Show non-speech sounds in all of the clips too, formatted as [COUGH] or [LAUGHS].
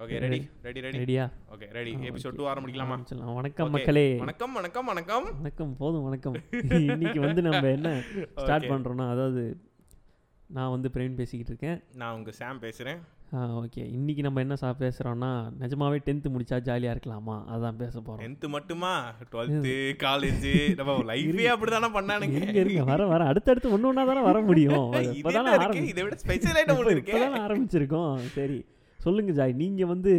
Okay ready ready ready ரெடியா okay ready episode two ஆரம்பிக்கலாமா? ஆரம்பிச்சிடலாம். வணக்கம். மக்களே. வணக்கம் வணக்கம் வணக்கம். வணக்கம் போதும் வணக்கம். இன்னைக்கு வந்து நம்ம என்ன [LAUGHS] ஸ்டார்ட். பண்ணுறோன்னா அதாவது நான் வந்து பிரவீன் பேசிக்கிட்டு இருக்கேன். நான் உங்க சாம் பேசுறேன். ஆ ஓகே இன்னைக்கு நம்ம என்ன சா பேசுகிறோன்னா நிஜமாவே டென்த்து முடிச்சா ஜாலியாக இருக்கலாமா? அதான் பேச போகிறோம் டென்த்து மட்டுமா? டுவெல்த்து காலேஜ் [LAUGHS] நம்ம லைஃபே அப்படிதானே பண்ணானுங்க. இருங்க வர வர. அடுத்தடுத்து ஒன்று ஒன்றா தானே வர முடியும். [LAUGHS] இப்போ தானே என்ன இருக்கு? ஆரம்பி இதை விட ஸ்பெஷல் ஐட்டம் ஒன்று இருக்கு. தானே ஆரம்பிச்சிருக்கோம். சரி. சொல்லுங்க ஜாய் நீங்கள் வந்து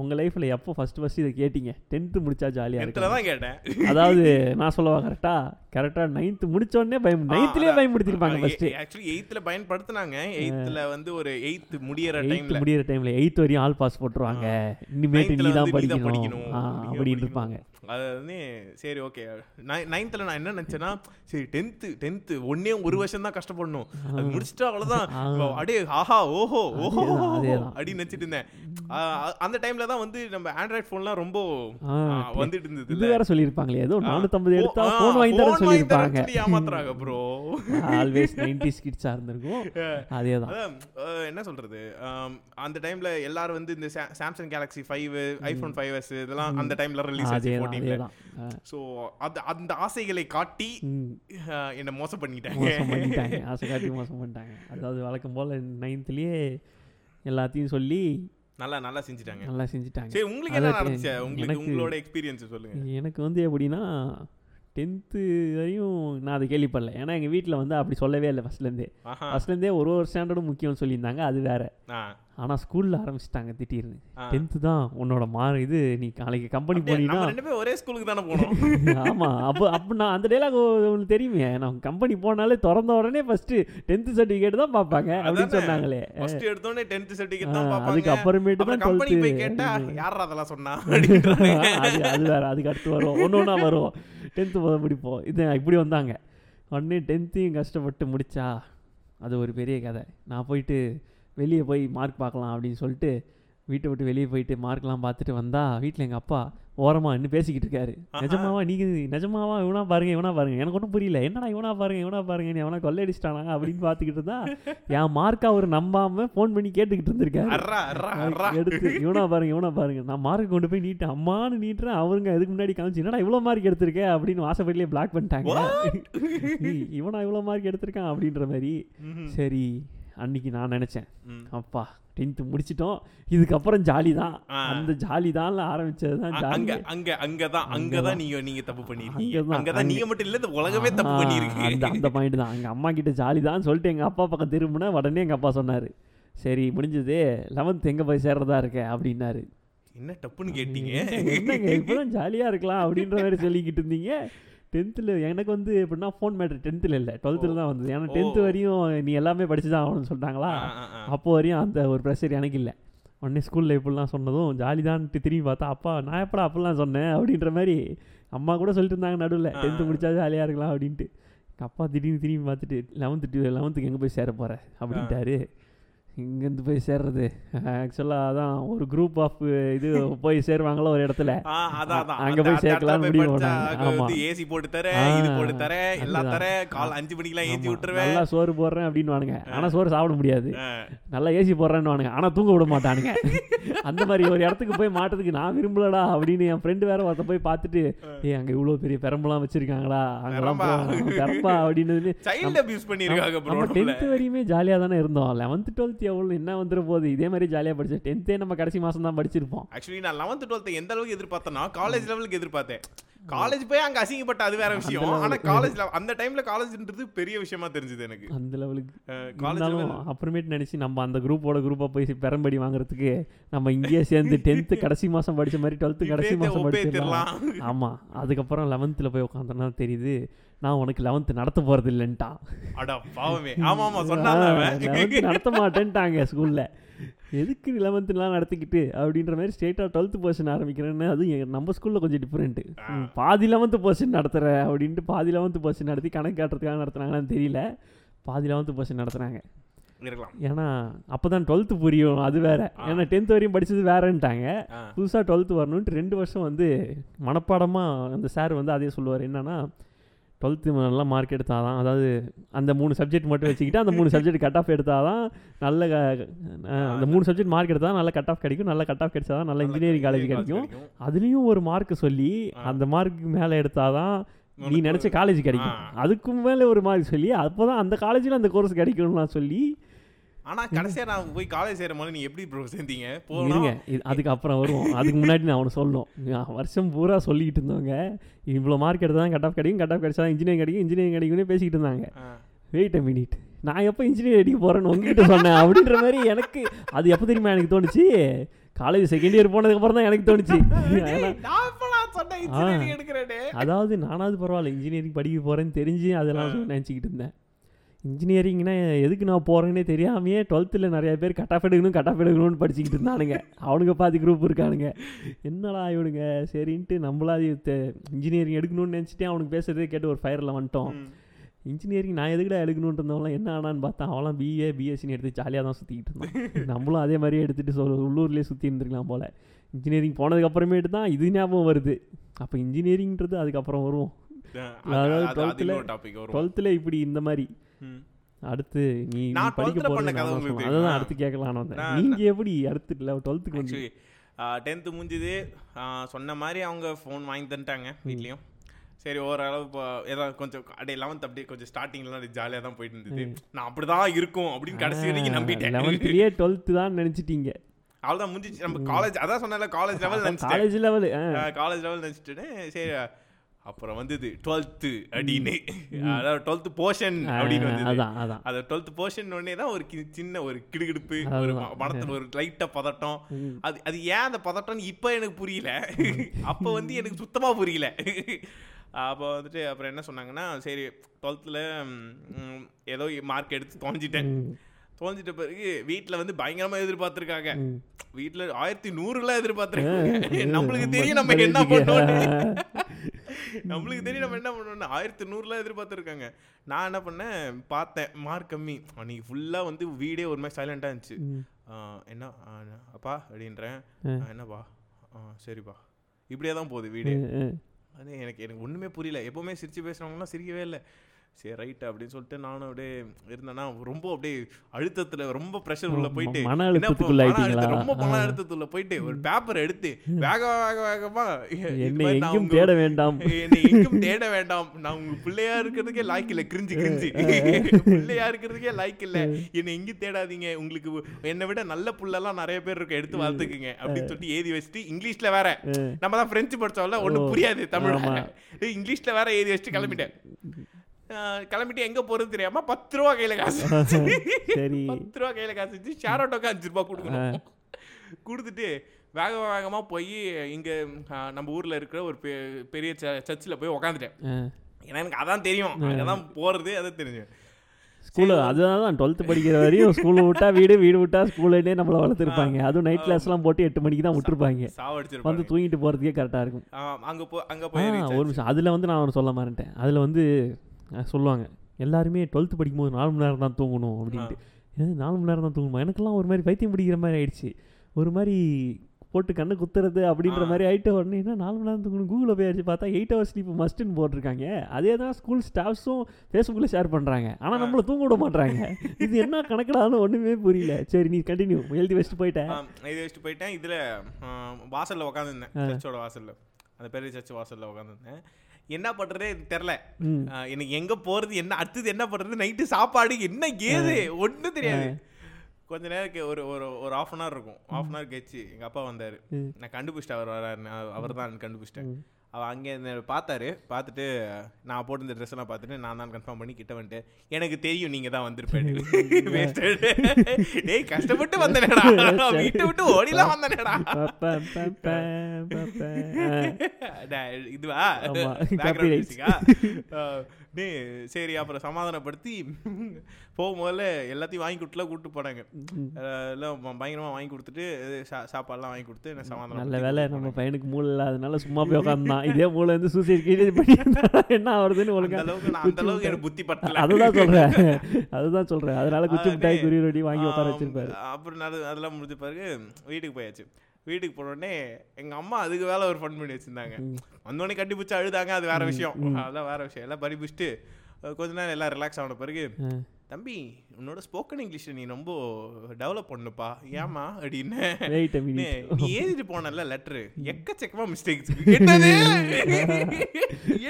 உங்கள் லைஃப்பில் எப்போ ஃபஸ்ட்டு ஃபஸ்ட்டு இதை கேட்டீங்க? டென்த்து முடிச்சா ஜாலியாக டென்த்தில் இருக்கு தான் கேட்டேன். அதாவது நான் சொல்லவா கரெக்டா கரெக்டாக நைன்த்து முடிச்சோடனே பயம் நைன்த்லேயே பயன்படுத்திருப்பாங்க ஃபஸ்ட்டு ஆக்சுவலி எயித்தில் பயன்படுத்துனாங்க. எயித்தில் வந்து ஒரு எயித் முடியற டைம்ல முடியிற டைம்ல எயித் வரையும் ஆல் பாஸ் போட்டுருவாங்க. இனிமேட்டு நீ தான் படிக்கணும். அப்படின்னு இருப்பாங்க. அது வந்து சரி ஓகே நைன்த்தில் நான் என்ன நினச்சேன்னா சரி டென்த்து டென்த்து ஒன்னே ஒரு வருஷம் தான் கஷ்டப்படணும். அது முடிச்சுட்டா அவ்வளோதான். அடே ஆஹா ஓஹோ ஓஹோ. அப்படின்னு நினச்சிட்டு இருந்தேன். அந்த டைம்ல தான் வந்து நம்ம ஆண்ட்ராய்ட் ஃபோன்லாம் ரொம்ப வந்துட்டு இருந்தது இது வேற சொல்லியிருப்பாங்களே. ஏதோ நானூத்தம்பது எடுத்தா ஃபோன் வாங்கி தர phone வாங்கி சொல்லியிருப்பாங்க. ஏமாத்துறாங்க ப்ரோ ஆல்வேஸ் நைன்டி கிட்ஸாக இருந்திருக்கும். [LAUGHS] அதான் அஹ், என்ன சொல்றது? அந்த டைம்ல எல்லாரும் வந்து இந்த Samsung Galaxy five iPhone five S இதெல்லாம் அந்த டைம்ல ரிலீஸ் ஆச்சு ஃபோர்டீன்ல ஸோ அது அந்த ஆசைகளை காட்டி என்னை மோசம் பண்ணிட்டாங்க. [LAUGHS] ஆசை காட்டி மோசம் பண்ணிட்டாங்க. அதாவது வழக்கம் போல் நைன்த்லேயே எல்லாத்தையும் சொல்லி நல்லா நல்லா செஞ்சுட்டாங்க. நல்லா செஞ்சுட்டாங்க. சரி உங்களுக்கு என்ன நடந்துச்சு? உங்களுக்கு எனக்கு- உங்களோட எக்ஸ்பீரியன்ஸ் சொல்லுங்க. எனக்கு வந்து எப்படின்னா டென்த்து வரையும் நான் அதை கேள்விப்படல. ஏன்னா எங்கள் வீட்டில் வந்து அப்படி சொல்லவே இல்லை ஃபஸ்ட்லேருந்தே ஃபஸ்ட்லேருந்தே ஒரு ஒரு ஸ்டாண்டர்டும் முக்கியம்னு சொல்லியிருந்தாங்க. அது வேற. ஆனால் ஸ்கூலில் ஆரம்பிச்சிட்டாங்க திடீர்னு. டென்த்து தான் உன்னோட மாறு இது நீ நாளைக்கு கம்பெனி போனீங்கன்னா ஒரே ஸ்கூலுக்கு தானே போனோம். [LAUGHS] ஆமாம் அப்போ அப்போ நான் அந்த டைலாக் உங்களுக்கு தெரியுமே நான் கம்பெனி போனாலே திறந்த உடனே ஃபஸ்ட்டு டென்த்து சர்டிஃபிகேட் தான் பார்ப்பாங்க அப்படின்னு. சொன்னாங்களே. ஃபர்ஸ்ட் எடுத்தோடனே 10th சர்டிஃபிகேட் தான் அதுக்கு அப்புறமேட்டு அப்புறம் தான் கம்பெனி போய் டுவெல்த்து கேட்டா யாரா அதெல்லாம் சொன்னா? [LAUGHS] அது அது வேற அதுக்கு அடுத்து வரும். ஒன்று ஒன்றா வரும். டென்த்து போத முடிப்போம். இது இப்படி வந்தாங்க. உடனே டென்த்தையும் கஷ்டப்பட்டு முடிச்சா அது ஒரு பெரிய கதை. நான் போயிட்டு வெளியே போய் மார்க் பார்க்கலாம் அப்படின்னு சொல்லிட்டு வீட்டை விட்டு வெளியே போயிட்டு மார்க்லாம் பார்த்துட்டு வந்தா வீட்டில் எங்கள் அப்பா ஓரமாக இன்னும் பேசிக்கிட்டு இருக்காரு. நிஜமாவா நீங்கள் நிஜமாவா இவனா பாருங்க இவனா பாருங்க. எனக்கு ஒன்றும் புரியல. என்னடா இவனா பாருங்க இவனா பாருங்க நீ அவனை கொள்ளையடிச்சிட்டானா? அப்படின்னு பார்த்துக்கிட்டு இருந்தா என் மார்க் அவர் நம்பாமல் ஃபோன் பண்ணி கேட்டுக்கிட்டு இருந்திருக்காரு. எடுத்து இவனா பாருங்க இவனா பாருங்க. நான் மார்க் கொண்டு போய் நீட்டு அம்மான்னு நீட்டுறேன் அவருங்க இதுக்கு முன்னாடி காமிச்சு என்னடா இவ்வளோ மார்க் எடுத்திருக்க? அப்படின்னு வாசப்படியிலே பிளாக் பண்ணிட்டாங்க. இவனா இவ்வளோ மார்க் எடுத்திருக்கான் அப்படின்ற மாதிரி. சரி. அன்னைக்கு நான் நினச்சேன். அப்பா டென்த்து முடிச்சிட்டோம். இதுக்கப்புறம் ஜாலி தான். அந்த ஜாலி தான் ஆரம்பிச்சது தான் ஜாலி அங்க அங்க அங்கதான் அங்கதான் நீங்க நீங்க தப்பு பண்ணிருக்கீங்க. அங்க- நீங்க மட்டும் இல்ல இந்த உலகமே தப்பு ஆ, பண்ணிருக்கு அந்த அந்த பாயிண்ட் தான். எங்கள் அம்மா கிட்ட ஜாலி தான் சொல்லிட்டு எங்கள் அப்பா பக்கம் திரும்பினா உடனே எங்கள் அப்பா சொன்னார் சரி முடிஞ்சது. லெவன்த் எங்கே போய் சேர்றதா இருக்க? அப்படின்னாரு. என்ன தப்புன்னு கேட்டீங்க? இப்பதான் ஜாலியாக இருக்கலாம் அப்படின்ற மாதிரி சொல்லிக்கிட்டு இருந்தீங்க. டென்த்தில் எனக்கு வந்து எப்படின்னா ஃபோன் மேட்ரு டென்த்தில் இல்லை. டுவெல்த்தில் தான் வந்தது. ஏன்னா. டென்த்து வரையும் நீ எல்லாமே படிச்சு தான் ஆகணும்னு சொல்லிட்டாங்களா. அப்போ வரையும் அந்த ஒரு ப்ரெஷர் எனக்கு இல்லை. உடனே ஸ்கூலில் இப்படிலாம் சொன்னதும் ஜாலி தான்ட்டு திரும்பி பார்த்தா அப்பா நான் எப்படா அப்படிலாம் சொன்னேன்? அப்படின்ற மாதிரி அம்மா கூட சொல்லிட்டு இருந்தாங்க நடுவில். டென்த்து முடிச்சா ஜாலியாக இருக்கலாம் அப்படின்ட்டு. அப்பா திடீர்னு திரும்பி பார்த்துட்டு லெவன்த்து லெவன்த்துக்கு எங்கே போய் சேர போகிற அப்படின்ட்டாரு. இங்கேருந்து போய் சேர்றது. ஆக்சுவலாக அதான் ஒரு குரூப் ஆஃப் இது போய் சேருவாங்களோ ஒரு இடத்துல. அங்க போய் இடத்துல முடிவு படிச்சா பண்ணாங்க. அங்க வந்து ஆமா. ஏசி போட்டு தர ஆ, இது போட்டு தர எல்லாம் அதுதான். தர கால் அஞ்சு மணிக்கெல்லாம் ஆமா, விட்டுருவேன். நல்லா சோறு போடுறேன் அப்படின்னு வானுங்க ஆனால் சோறு சாப்பிட முடியாது. நல்லா ஏசி போடுறேன்னு வானுங்க ஆனால் தூங்க விட மாட்டானுங்க. அந்த மாதிரி ஒரு இடத்துக்கு போய் மாட்டதுக்கு நான் விரும்பலடா அப்படின்னு என் ஃப்ரெண்டு வேற ஒருத்த போய் பார்த்துட்டு ஏய் அங்கே இவ்வளோ பெரிய பெரம்பெல்லாம் வச்சிருக்காங்களா? அங்கெல்லாம் பெரம்பா? அப்படின்னு நம்ம டென்த்து வரையுமே ஜாலியாக தானே இருந்தோம். லெவன்த்து டுவெல்த் எவ்வளோ என்ன வந்துட போகுது? இதே மாதிரி ஜாலியாக படித்தேன் டென்த்தே நம்ம கடைசி மாதம் தான் படிச்சிருப்போம். ஆக்சுவலி நான் லெவன்த் டுவெல்த் எந்த அளவுக்கு எதிர்பார்த்தேன்னா காலேஜ் லெவலுக்கு எதிர்பார்த்தேன். காலேஜ் போய் அங்க அசிங்கப்பட்ட அது வேற விஷயம். level. ஆனா காலேஜ்ல அந்த டைம்ல காலேஜ்ன்றது பெரிய விஷயமா தெரிஞ்சது எனக்கு. அந்த லெவலுக்கு காலேஜ் அப்புறமேட்டு நினச்சி நம்ம அந்த குரூப்போட குரூப்பாக போய் பெரம்படி வாங்குறதுக்கு நம்ம இங்கேயே சேர்ந்து டென்த்து கடைசி மாதம் படிச்ச மாதிரி டுவெல்த்து கடைசி மாதம் படிச்சிடலாம். ஆமாம் அதுக்கப்புறம் லெவன்த்தில் போய் உட்காந்தோன்னா தெரியுது. நான் உனக்கு லெவன்த்து நடத்த போகிறது இல்லைன்ட்டான் அட பாவமே. ஆமா ஆமா சொன்னாங்க நடத்த மாட்டேன்ட்டாங்க ஸ்கூலில் எதுக்கு லெவன்த்துலாம் நடத்திக்கிட்டு அப்படின்ற மாதிரி ஸ்டேட்டாக டுவெல்த்து போர்ஷன் ஆரம்பிக்கிறேன்னு எங்க- நம்ம ஸ்கூலில் கொஞ்சம் டிஃப்ரெண்ட்டு பாதி லெவன்த்து போர்ஷன் நடத்துகிற அப்படின்ட்டு பாதி லெவன்த்து போர்ஷன் நடத்தி கணக்கு காட்டுறதுக்காக நடத்துனாங்களான்னு தெரியல. பாதி லெவன்த்து போர்ஷன் நடத்துனாங்க. இருக்கலாம். ஏன்னா அப்போ தான் டுவெல்த்து புரியும் அது வேற. ஏன்னா டென்த் வரையும் படிச்சது வேறன்ட்டாங்க. புதுசாக டுவெல்த்து வரணுன்ட்டு ரெண்டு வருஷம் வந்து மனப்பாடமாக அந்த சார் வந்து அதே சொல்லுவார். என்னன்னா டுவெல்த்து நல்லா மார்க் எடுத்தால் தான் அதாவது அந்த மூணு சப்ஜெக்ட் மட்டும் வச்சுக்கிட்டு அந்த மூணு சப்ஜெக்ட் கட் ஆஃப் எடுத்தால் தான் நல்ல அந்த மூணு சப்ஜெக்ட் மார்க் எடுத்தால் நல்ல கட் ஆஃப் கிடைக்கும் நல்ல கட் ஆஃப் கிடைச்சா தான் நல்ல இன்ஜினியரிங் காலேஜ் கிடைக்கும் அதுலேயும் ஒரு மார்க் சொல்லி. அந்த மார்க்கு மேலே எடுத்தால் தான் நீ நினச்ச காலேஜ் கிடைக்கும். அதுக்கும் மேலே ஒரு மார்க் சொல்லி அப்போ தான் அந்த காலேஜில் அந்த கோர்ஸ் கிடைக்கும்லாம் சொல்லி ஆனா கடைசியா நான் போய் காலேஜ் சேரும் போது நீ எப்படி ப்ரோ சேர்ந்தீங்க? இருங்க போனோம் இது அதுக்கு அப்புறம் வருவோம். அதுக்கு முன்னாடி நான் அவனை சொல்லணும். வருஷம் பூரா சொல்லிக்கிட்டு இருந்தவங்க. இவ்வளோ மார்க் எடுத்தால் தான் கட் ஆஃப் கிடைக்கும் கட் ஆஃப் கிடைச்சா தான் இன்ஜினியரிங் கிடைக்கும் இன்ஜினியரிங் கிடைக்கும்னு பேசிக்கிட்டு இருந்தாங்க. வெயிட் அ மினிட் நான் எப்போ இன்ஜினியர் அடிக்க போகிறேன்னு உங்ககிட்ட சொன்னேன். அப்படின்ற மாதிரி எனக்கு அது எப்போ தெரியுமா எனக்கு தோணுச்சு? காலேஜ் செகண்ட் இயர் போனதுக்கப்புறம் தான் எனக்கு தோணுச்சு. [LAUGHS] இன்ஜினியரிங் அதாவது நானாவது பரவாயில்ல இன்ஜினியரிங் படிக்க போகிறேன்னு தெரிஞ்சு அதெல்லாம் நினச்சிக்கிட்டு இருந்தேன். இன்ஜினியரிங்னா எதுக்கு நான் போகிறேன்னே தெரியாமையே டுவெல்த்தில் நிறைய பேர் கட் ஆஃப் எடுக்கணும் கட் ஆஃப் எடுக்கணும்னு படிச்சுக்கிட்டு இருந்தானுங்க. அவனுங்க பாதி குரூப் இருக்கானுங்க. என்னடா இவனுங்க? சரின்ட்டு நம்மளா இன்ஜினியரிங் எடுக்கணும்னு நினச்சிட்டே அவனுக்கு பேசுறதே கேட்டு ஒரு ஃபயரில் வந்துட்டோம். இன்ஜினியரிங் நான் எதுக்குடா எடுக்கணும்னு இருந்தவங்களாம் என்ன ஆனான்னு பார்த்தா அவன்லாம் பிஏ பிஎஸ்சின்னு எடுத்து ஜாலியாக தான் சுற்றிக்கிட்டு இருந்தான். [LAUGHS] நம்மளும் அதே மாதிரியே எடுத்துகிட்டு சொல் உள்ளூர்லேயே சுற்றி இருந்திருக்கலாம் போல். இன்ஜினியரிங் போனதுக்கப்புறமேட்டு தான் இது ஞாபகம் வருது. அப்போ இன்ஜினியரிங்ன்றது அதுக்கப்புறம் வருவோம். அது- அதாவது அது- அது 12th ல இன்னொரு topic வரும். டுவெல்த்தில் இப்படி இந்த மாதிரி. அடுத்து நீ படிக்க 12th ல பண்ண போகிறது கதை உங்களுக்கு அதான் தெரியுமா? அடுத்து கேட்கலான்னு வந்தேன். நீங்கள் எப்படி அடுத்து இல்லை டுவெல்த்துக்கு வந்து டென்த்து முடிஞ்சுது. சொன்ன மாதிரி அவங்க ஃபோன் வாங்கி தந்துட்டாங்க வீட்லேயும். சரி ஓரளவு இப்போ ஏதாவது கொஞ்சம் அப்படியே லெவன்த் அப்படியே கொஞ்சம் ஸ்டார்டிங்லாம் ஜாலியாக தான் போயிட்டு இருந்தது. நான் அப்படி தான் இருக்கும் அப்படின்னு கடைசி வரைக்கும் நம்பிட்டேன். லெவன்த்லேயே டுவெல்த்து தான் நினச்சிட்டீங்க. அவ்வளோதான் முடிஞ்சிச்சு. நம்ம காலேஜ் அதான் சொன்னல college level college level college level நினச்சிட்டேன். சரி அப்புறம் வந்தது டுவெல்த்து அப்படின்னு அதாவது டுவெல்த்து போர்ஷன் அப்படின்னு வந்தது. அதான் அதான். அது டுவெல்த் போர்ஷன் உடனே தான் ஒரு சின்ன ஒரு கிடுகிடுப்பு ஒரு மனத்துல ஒரு லைட்டா பதட்டம். அது அது ஏன் அந்த பதட்டம்னு இப்போ எனக்கு புரியல. அப்போ வந்து எனக்கு சுத்தமா புரியல. அப்போ வந்துட்டு அப்புறம் என்ன சொன்னாங்கன்னா சரி டுவெல்த்தில் ஏதோ மார்க் எடுத்து தொலைஞ்சிட்டேன். தொலைஞ்சிட்ட பிறகு வீட்டில் வந்து பயங்கரமா எதிர்பார்த்துருக்காங்க. வீட்டில் ஆயிரத்தி நூறுலாம் எதிர்பார்த்துருக்காங்க. நம்மளுக்கு தெரியும் நம்ம என்ன. பண்ணோம்னு. [LAUGHS] நம்மளுக்கு தெரியும் நம்ம என்ன பண்ணோம்னு. ஆயிரத்தி நூறுலாம் எதிர்பார்த்துருக்காங்க. நான் என்ன பண்ணேன்? பார்த்தேன் மார்க் கம்மி. அன்னைக்கு ஃபுல்லாக வந்து வீடே ஒரு மாதிரி சைலண்டாக இருந்துச்சு. என்ன? அப்பா அப்படின்றேன். என்னப்பா? சரிப்பா. இப்படியே தான் போகுது வீடு. அது எனக்கு எனக்கு ஒன்றுமே புரியல. எப்போவுமே சிரிச்சு பேசுகிறவங்களாம் சிரிக்கவே இல்லை. சரி ரைட் அப்படின்னு சொல்லிட்டு நானும் அப்படியே இருந்தேன்னா ரொம்ப அப்படியே அழுத்தத்தில் ரொம்ப ப்ரெஷர் உள்ள போயிட்டு ரொம்ப மன. அழுத்தத்துள்ள போயிட்டு ஒரு பேப்பர் எடுத்து வேக வேக வேகமா என்னை தேட வேண்டாம். என்னை எங்கும் தேட வேண்டாம். நான் உங்க பிள்ளையா இருக்கிறதுக்கே லாய்க்கு இல்ல கிரிஞ்சு கிரிஞ்சு. பிள்ளையா இருக்கிறதுக்கே லாய்க்கு இல்ல. என்னை எங்கேயும் தேடாதீங்க. உங்களுக்கு என்னை விட நல்ல புள்ளெல்லாம் நிறைய பேர் இருக்கு. எடுத்து வளர்த்துக்குங்க அப்படின்னு சொல்லிட்டு ஏதி வச்சுட்டு இங்கிலீஷ்ல வேற. நம்ம தான் பிரெஞ்சு படிச்சோம்ல ஓ, புரியாது தமிழ். இங்கிலீஷ்ல வேற ஏதி வச்சுட்டு கிளம்பிட்டேன். கிளம்பிட்டு எங்க போறது தெரியாம பத்து ரூபா கையில காசு சரி. பத்து ரூபா கையில காசு வச்சு ஷேர் ஆட்டோக்கு அஞ்சு ரூபா கொடுக்கணும். கொடுத்துட்டு வேக வேகமா போய் இங்க நம்ம ஊர்ல இருக்கிற ஒரு பெ- பெரிய சர்ச்சில் போய் உக்காந்துட்டேன். ஏன்னா எனக்கு அதான் தெரியும். அங்கதான் போறது அதான் தெரியும் ஸ்கூலு அதுதான் தான் டுவெல்த்து படிக்கிற வரையும் ஸ்கூலை விட்டா வீடு வீடு விட்டா ஸ்கூல்லே நம்மளை வளர்த்துருப்பாங்க. அதுவும் நைட் கிளாஸ்லாம் போட்டு எட்டு மணிக்கு தான் விட்டுருப்பாங்க. வந்து சாவடிச்சிருப்பாங்க தூங்கிட்டு போகிறதுக்கே கரெக்டாக இருக்கும். அங்க போ அங்க போய் ஒரு நிமிஷம். அதில் வந்து நான் ஒன்று சொல்ல மாட்டேன் அதில் வந்து சொல்லுவாங்க. எல்லாருமே டுவெல்த்து படிக்கும்போது நாலு மணி நேரம் தான் தூங்கணும் அப்படின்ட்டு. நாலு மணி நேரம் தான் தூங்கணுமா? எனக்கெல்லாம் ஒரு மாதிரி பைத்தியம் பிடிக்கிற மாதிரி ஆயிடுச்சு. ஒரு மாதிரி போட்டு கண்ணு குத்துறது அப்படின்ற. மாதிரி ஆயிட்ட உடனே என்ன நாலு மணி நேரம் தூங்கணும்? கூகுளில் போய் அடிச்சு பார்த்தா எயிட் ஹவர்ஸ் ஸ்லீப் மஸ்ட்டுன்னு போட்டிருக்காங்க. அதே தான் ஸ்கூல் ஸ்டாஃப்ஸும் ஃபேஸ்புக்கில் ஷேர் பண்ணுறாங்க ஆனால் நம்மளை தூங்க விட மாட்றாங்க. இது என்ன கணக்கடான்னு ஒன்றுமே புரியல. சரி நீ கண்டினியூ எழுதி வச்சுட்டு போயிட்டேன் இது வச்சுட்டு போயிட்டேன். இதுல வாசல்ல உட்காந்துருந்தேன் சர்ச்சோட வாசல்ல. அந்த பெரிய சர்ச் வாசல்ல உட்காந்துருந்தேன் என்ன பண்றதே தெரில எனக்கு எங்க போறது என்ன அடுத்தது என்ன பண்றது நைட்டு சாப்பாடு என்ன ஏது? ஒண்ணும் தெரியாது. கொஞ்ச நேரம் ஒரு ஒரு ஒரு ஆஃப் அன் ஹவர் இருக்கும். ஆஃப் அன் ஹவர் கழிச்சு எங்க அப்பா வந்தாரு. நான் கண்டுபிடிச்சிட்டேன் அவர் வராரு அவர் தான் கண்டுபிடிச்சிட்டேன். ம். அவர் அங்கே என்னை பார்த்தாரு. பார்த்துட்டு நான் போட்டிருந்த ட்ரெஸ் எல்லாம் பார்த்துட்டு நான் தான் கன்ஃபார்ம் பண்ணி கிட்ட வந்துட்டு எனக்கு தெரியும் நீங்க தான் வந்திருப்பேன். [LAUGHS] டேய் கஷ்டப்பட்டு [LAUGHS] வந்தேனடா. வீட்டை விட்டு ஓடிலாம் வந்தேனடா. [LAUGHS] இதுவா? டேய் சரி அப்புறம் சமாதானப்படுத்தி போகும்போதுல எல்லாத்தையும் வாங்கி கொடுத்துலாம் கூப்பிட்டு போனாங்க. எல்லாம் ப- பயங்கரமா வாங்கி கொடுத்துட்டு சாப்பாடுலாம் வாங்கி கொடுத்து என்ன சமாதானம் நல்ல வேலை நம்ம பையனுக்கு மூளை இல்லாதனால சும்மா போய் உட்காந்தான் [LAUGHS] இதே மூளை வந்து சூசைட் கீழே பண்ணி என்ன அளவுக்கு நான் அந்த அளவுக்கு எனக்கு புத்தி பத்தல அதுதான் சொல்றேன். [LAUGHS] அதுதான் சொல்றேன். அதனால குச்சி மிட்டாய் டேய். குருவி ரொட்டி வாங்கி உட்கார வச்சிருப்பாரு. அப்புறம் அது அதெல்லாம் முடிஞ்ச பிறகு வீட்டுக்கு போயாச்சு. வீட்டுக்கு போன உடனே எங்க அம்மா அதுக்கு வேலை ஒரு ஃபன் பண்ணி வச்சிருந்தாங்க. வந்தோடனே கட்டி பிடிச்சி அழுதாங்க அது வேற விஷயம். அதெல்லாம் வேற விஷயம். எல்லாம் பறி பிடிச்சிட்டு கொஞ்ச நேரம் எல்லாம் ரிலாக்ஸ் ஆன பிறகு. தம்பி உன்னோட ஸ்போக்கன் இங்கிலீஷ் நீ ரொம்ப டெவலப் பண்ணுப்பா. ஏமா அப்படின்னு நீ எழுதிட்டு போனல லெட்டர் எக்கச்சக்கமா மிஸ்டேக்ஸ் என்னது?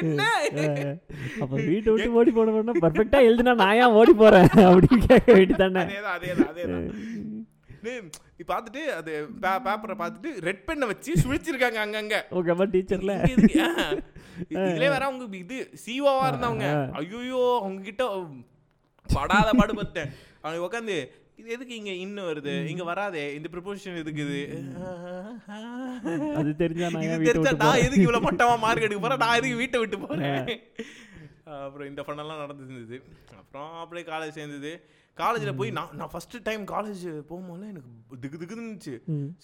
என்ன? அப்ப வீட்டை விட்டு ஓடி போனோம்னா பர்ஃபெக்டா எழுதுனா நான் ஏன் ஓடி போறேன்? அப்படின்னு கேட்க வேண்டியதானே அதேதான் அதேதான் பார்த்துட்டு அது பேப்பரை பார்த்துட்டு ரெட் பெண்ணை வச்சு சுழிச்சிருக்காங்க அங்கங்க. ஓகே அப்ப டீச்சர்ல. இது எதுக்கு? ஆ. இதுலயே வேற அவங்க இது சிஓவா இருந்தவங்க ஐயோ அவங்க. கிட்ட படாத பாடுபட்டேன் அவங்க உட்காந்து இது எதுக்கு இங்க இன்னும் வருது? இங்க வராதே. இந்த ப்ரிப்போசிஷன் எதுக்கு இது? அது தெரிஞ்சா நான் தெரிஞ்சா நான் எதுக்கு இவ்வளவு மட்டமா மார்க் எடுக்க போறேன்? நான் எதுக்கு வீட்டை விட்டு போறேன்? அப்புறம் இந்த ஃபன்னெல்லாம் நடந்துருந்தது. அப்புறம் அப்படியே காலேஜ் சேர்ந்தது. காலேஜில் போய் நான் நான் ஃபர்ஸ்ட் டைம் காலேஜ் போகும்போது எனக்கு திக்கு இருந்துச்சு.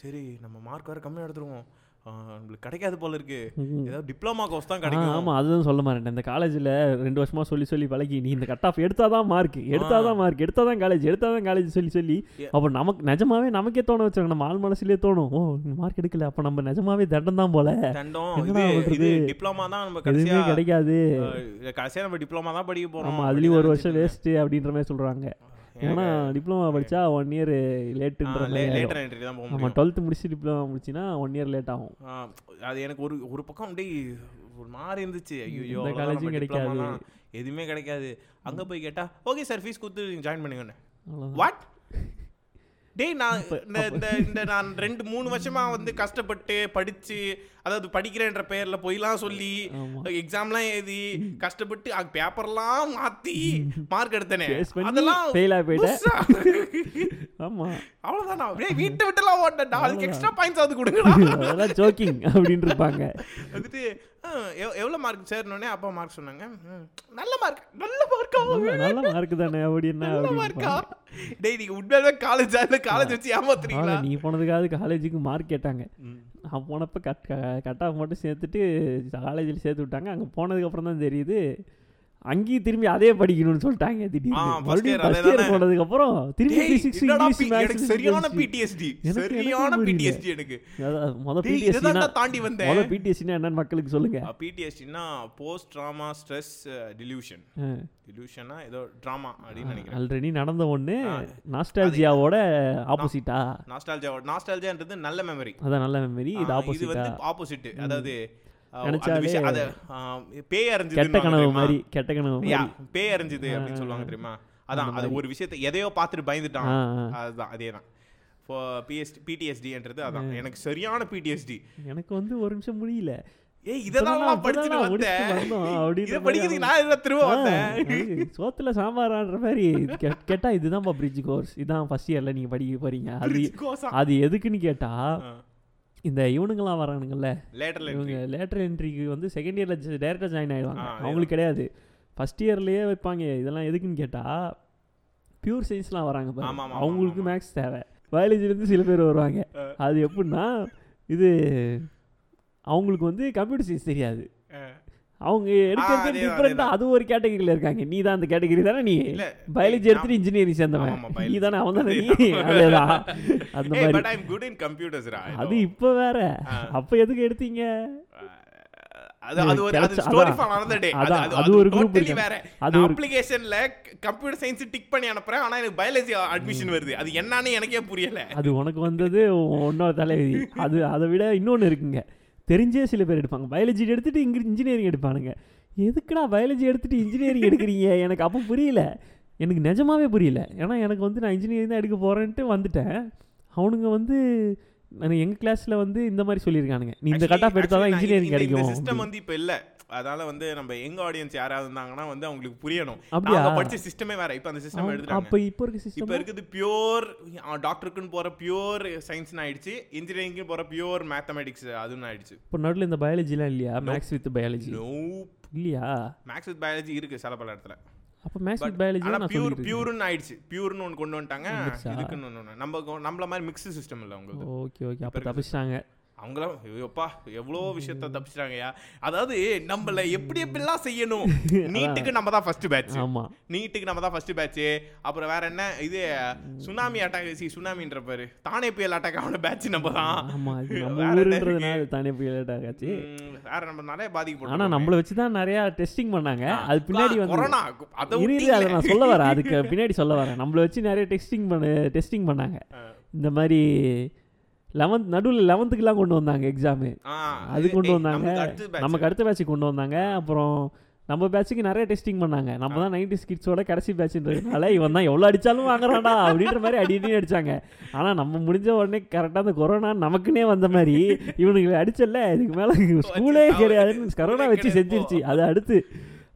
சரி நம்ம மார்க் வேறு கம்மியாக எடுத்துருவோம். நம்மளுக்கு கிடைக்காது போல இருக்கு. ஏதாவது டிப்ளமா கோர்ஸ் தான் கிடைக்கும். ஆமா அதுதான் சொல்ல மாட்டேன். இந்த காலேஜ்ல ரெண்டு வருஷமா சொல்லி சொல்லி பழகி நீ இந்த கட் ஆஃப் எடுத்தாதான் மார்க் எடுத்தாதான் மார்க் எடுத்தாதான் காலேஜ் எடுத்தாதான் காலேஜ் சொல்லி சொல்லி. அப்போ நமக்கு நிஜமாவே நமக்கே தோண வச்சாங்க நம்ம ஆள் மனசுலயே தோணும். ஓ மார்க் எடுக்கல. அப்ப நம்ம நிஜமாவே தண்டம் தான் போல. தண்டம். இது டிப்ளமா தான் நம்ம எதுவுமே கடைசியா கிடைக்காது. ஆ, கடைசியா நம்ம டிப்ளமா தான் படிக்க போறோம் ஆமா அதுலயும் ஒரு வருஷம் அப்படின்னு வேஸ்ட் அப்படின்ற மாதிரி சொல்றாங்க. ஏன்னா டிப்ளமா படிச்சா ஒன் இயர் லேட்டுன்ற. லேட்டர் என்ட்ரி தான் போக ஆமா முடியும். டுவெல்த் முடிச்சு டிப்ளமா முடிச்சுன்னா ஒன் இயர் லேட் ஆகும். அது எனக்கு ஒரு ஒரு பக்கம் அப்படியே ஒரு மாதிரி இருந்துச்சு. ஐயோ காலேஜும் கிடைக்காது. எதுவுமே கிடைக்காது. அங்க போய் கேட்டா ஓகே சார் ஃபீஸ் கொடுத்து ஜாயின் அவ்வளவுதான். வாட் டேய் நான் இந்த இந்த இந்த நான் ரெண்டு மூணு வருஷமா வந்து கஷ்டப்பட்டு படிச்சு அதாவது படிக்கிறேன்ற பெயர்ல பொய்லாம் சொல்லி எக்ஸாம்லாம் எழுதி கஷ்டப்பட்டு பேப்பர்லாம் மாத்தி மார்க் எடுத்தனே. அதெல்லாம். ஆமா. அவ்வளவுதானா அப்படியே வீட்டை விட்டுலாம் ஓட்டேன்டா. அதுக்கு எக்ஸ்ட்ரா பாயிண்ட்ஸ் அது கொடுங்கடா. அதெல்லாம் ஜோக்கிங் அப்படின்னு இருப்பாங்க வந்துட்டு ஆ, எவ்- எவ்வளவு மார்க் சேர்னோடனே அப்பா மார்க் சொன்னாங்க. நல்ல மார்க் நல்ல மார்க்கா நல்ல மார்க் தானே அப்படின்னா நல்ல மார்க்கா டேய் நீங்க உண்மையாலுமே காலேஜ் இல்ல காலேஜ் வச்சு ஏமாத்துறீங்களா? நீ போனதுக்காவது காலேஜுக்கு மார்க் கேட்டாங்க. நான் போனப்ப கட் கட் ஆஃப் மட்டும் சேர்த்துட்டு காலேஜில் சேர்த்து விட்டாங்க. அங்கே போனதுக்கு அப்புறம் தான் தெரியுது. அங்கேயும் திரும்பி அதே படிக்கணும்னு சொல்லிட்டாங்க திடீர்னு. மறுபடியும் ஃபர்ஸ்ட் இயர் அப்புறம் திரும்பி maths எனக்கு சரியான. பிடிஎஸ்டி எனக்கு- சரியான. பிடிஎஸ்டி முத இதைதான் தாண்டி வந்தேன். முத என்னன்னு மக்களுக்கு சொல்லுங்க. பிடிஎஸ்டினா போஸ்ட் ட்ராமா ஸ்ட்ரெஸ் டிலூஷன் டிலூஷனா ஏதோ ட்ராமா அப்படின்னு நினைக்கிறேன். ஆல்ரெடி நடந்த ஒன்று நாஸ்டாலஜியாவோட ஆப்போசிட்டா நாஸ்டாலஜியா நாஸ்டாலஜியான்றது நல்ல மெமரி அதான் நல்ல மெமரி இது வந்து ஆப்போசிட் அதாவது நினைச்சாலே- அத பேய் கெட்ட கனவு மாதிரி கெட்ட கனவு பேய் அறிஞ்சது அப்படின்னு சொல்லுவாங்க தெரியுமா? அதான் அது ஒரு விஷயத்தை எதையோ பார்த்துட்டு பயந்துட்டான். அதுதான் அதேதான். இப்போ பிஎஸ்டி பிடிஎஸ்டின்றது அதான். எனக்கு சரியான பிடிஎஸ்டி எனக்கு வந்து ஒரு நிமிஷம் முடியல. ஏய் இதெல்லாம் படிச்சுட்டு வந்தேன். இதை படிக்கிறதுக்கு நான் இதை திரும்ப வந்தேன். சோத்துல சாம்பாரான்ற மாதிரி. இது கே- கேட்டா இதுதான் பிரிட்ஜ் கோர்ஸ் இதான் ஃபர்ஸ்ட் இயர்ல நீங்க படிக்க போறீங்க. அது அது எதுக்குன்னு கேட்டா இந்த இவனுங்கெல்லாம் வரானுங்கல்ல லேட்டர்ல இவங்க லேட்டர் என்ட்ரிக்கு வந்து செகண்ட் இயர்ல டேரக்டா ஜாயின் ஆயிடுவாங்க. ஆ, அதேதான். அவங்களுக்கு கிடையாது. ஃபர்ஸ்ட் இயர்லயே வைப்பாங்க. இதெல்லாம் எதுக்குன்னு கேட்டா பியூர் சயின்ஸ்லாம் வராங்க அவங்களுக்கு. மேக்ஸ் தேவை. இருந்து சில பேர் வருவாங்க. அது எப்படின்னா இது அவங்களுக்கு வந்து கம்ப்யூட்டர் சயின்ஸ் தெரியாது. அவங்க எடுக்கிறது டிஃப்ரெண்டா அது ஒரு கேட்டகரியில இருக்காங்க. நீ தான் அந்த கேட்டகரி தானே நீ? பயாலஜி எடுத்துட்டு இன்ஜினியரிங் சேர்ந்தவன். நீ. தானே அவன் தானே நீ? அதேதான். அந்த [LAUGHS] மாதிரி. அது இப்ப வேற. அப்ப எதுக்கு எடுத்தீங்க? அது அது ஒரு அது அப்ளிகேஷன்ல கம்ப்யூட்டர் சயின்ஸ் டிக் பண்ணி அனுப்புறேன் ஆனா எனக்கு பயாலஜி அட்மிஷன் வருது. அது என்னன்னு எனக்கே புரியல. அது உனக்கு வந்தது உன்னோட தலைவிதி அது அதை விட இன்னொன்னு இருக்குங்க. தெரிஞ்சே சில பேர் எடுப்பாங்க. பயாலஜி எடுத்துட்டு இங்க இன்ஜினியரிங் எடுப்பானுங்க. எதுக்குடா பயாலஜி எடுத்துட்டு இன்ஜினியரிங் எடுக்கிறீங்க? எனக்கு அப்போ புரியல. எனக்கு நிஜமாவே புரியல. ஏன்னா எனக்கு வந்து நான் இன்ஜினியரிங் தான் எடுக்க போறேன்ட்டு வந்துட்டேன். அவனுங்க வந்து நான் எங்க கிளாஸ்ல வந்து இந்த மாதிரி சொல்லியிருக்கானுங்க. நீ இந்த கட் ஆஃப் எடுத்தா தான் இன்ஜினியரிங் கிடைக்கும். சிஸ்டம் வந்து இப்ப இல்ல. அதனால வந்து நம்ம எங்க ஆடியன்ஸ் யாராவது இருந்தாங்கன்னா வந்து அவங்களுக்கு புரியணும்? நாங்க படிச்ச சிஸ்டமே வேற. இப்ப அந்த சிஸ்டம் எடுத்துட்டாங்க. அப்போ இப்போ இருக்க இப்ப சிஸ்டம் இருக்குது பியூர் டாக்டருக்குன்னு போற பியூர் சயின்ஸ்னு ஆயிடுச்சு. இன்ஜினியரிங்க்கு போற பியூர் மேத்தமெட்டிக்ஸ் அதுன்னு ஆயிடுச்சு. இப்போ நடுவில் இந்த பயாலஜிலாம் இல்லையா? மேக்ஸ் வித் பயாலஜி இல்லையா? மேக்ஸ் வித் பயாலஜி இருக்கு சில பல இடத்துல. அப்போ மேக்ஸ் வித் பயாலஜி ஆனா பியூர். பியூர்னு ஆயிடுச்சு. பியூர்னு ஒன்று கொண்டு வந்துட்டாங்க? இதுக்குன்னு ஒன்று நம்ம நம்மள மாதிரி மிக்ஸ் சிஸ்டம் இல்லை உங்களுக்கு. Okay okay. அப்போ தப்பிச்சிட்டாங்க. அவங்களாம் ஐயோப்பா எவ்வளோ விஷயத்த தப்பிச்சிட்டாங்கய்யா. அதாவது நம்மள எப்படி எப்படிலாம் செய்யணும்? [LAUGHS] நீட்டுக்கு நம்ம தான் ஃபர்ஸ்ட் பேட்ச் ஆமா. நீட்டுக்கு நம்ம தான் ஃபர்ஸ்ட் பேட்ச் அப்புறம் வேற என்ன? இது சுனாமி அட்டாக் சி சுனாமின்ற பாரு. தானே புயல் அட்டாக் ஆன பேட்ச் நம்ம தான். [LAUGHS] தானே புயல் ஆச்சு. ம், வேற நம்ம நிறைய ஆனா பாதிக்கப்பட்டோம் நம்மள வச்சு தான் நிறைய டெஸ்டிங் பண்ணாங்க. அது பின்னாடி வந்து கொரோனா அதை நான் சொல்ல வரேன். அதுக்கு [LAUGHS] பின்னாடி சொல்ல வரேன். நம்மள வச்சு நிறைய டெஸ்டிங் பண்ண டெஸ்டிங் பண்ணாங்க. இந்த மாதிரி லெவன்த் நடுவில் லெவன்த்துக்குலாம் கொண்டு வந்தாங்க எக்ஸாமு அது கொண்டு வந்தாங்க. நமக்கு அடுத்த பேட்சுக்கு கொண்டு வந்தாங்க. அப்புறம் நம்ம பேட்சுக்கு நிறைய டெஸ்டிங் பண்ணாங்க. நம்ம தான் நைன்டி கிட்ஸோட கடைசி பேட்ச்ன்றதுனால இவன் தான் எவ்வளோ அடித்தாலும் வாங்குறான்டா அப்படின்ற மாதிரி அடி அடி அடிச்சாங்க. ஆனால் நம்ம முடிஞ்ச உடனே கரெக்டாக அந்த கொரோனா நமக்குன்னே வந்த மாதிரி இவனுங்களை அடிச்சல இதுக்கு மேலே ஸ்கூலே கிடையாதுன்னு கரோனா வச்சு செஞ்சிருச்சு. அது அடுத்து.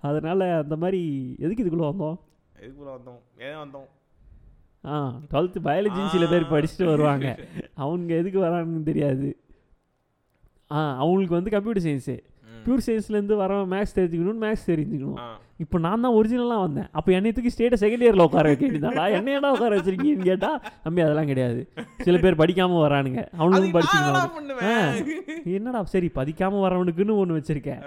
அதனால அந்த மாதிரி எதுக்கு இதுக்குள்ளே வந்தோம்? எதுக்குள்ள வந்தோம்? ஏன் வந்தோம்? ஆ டுவெல்த்து பயாலஜின்னு சில பேர் படிச்சுட்டு வருவாங்க. அவங்க எதுக்கு வராங்கன்னு தெரியாது. ஆ அவங்களுக்கு வந்து கம்ப்யூட்டர் சயின்ஸு. பியூர் சயின்ஸ்லேருந்து வரவன் மேக்ஸ் தெரிஞ்சுக்கணும்னு மேக்ஸ் தெரிஞ்சுக்கணும். இப்போ நான் தான் ஒரிஜினலாக வந்தேன். அப்போ என்னை தூக்கி ஸ்டேட்டை செகண்ட் இயரில் உட்கார வேண்டியதாடா [LAUGHS] என்னையடா உட்கார வச்சிருக்கீங்கன்னு கேட்டால் தம்பி அதெல்லாம் கிடையாது. சில பேர் படிக்காமல் வரானுங்க. அவனுக்கும் படிச்சுக்கலாம் என்னடா சரி படிக்காமல் வரவனுக்குன்னு ஒன்று வச்சுருக்கேன்.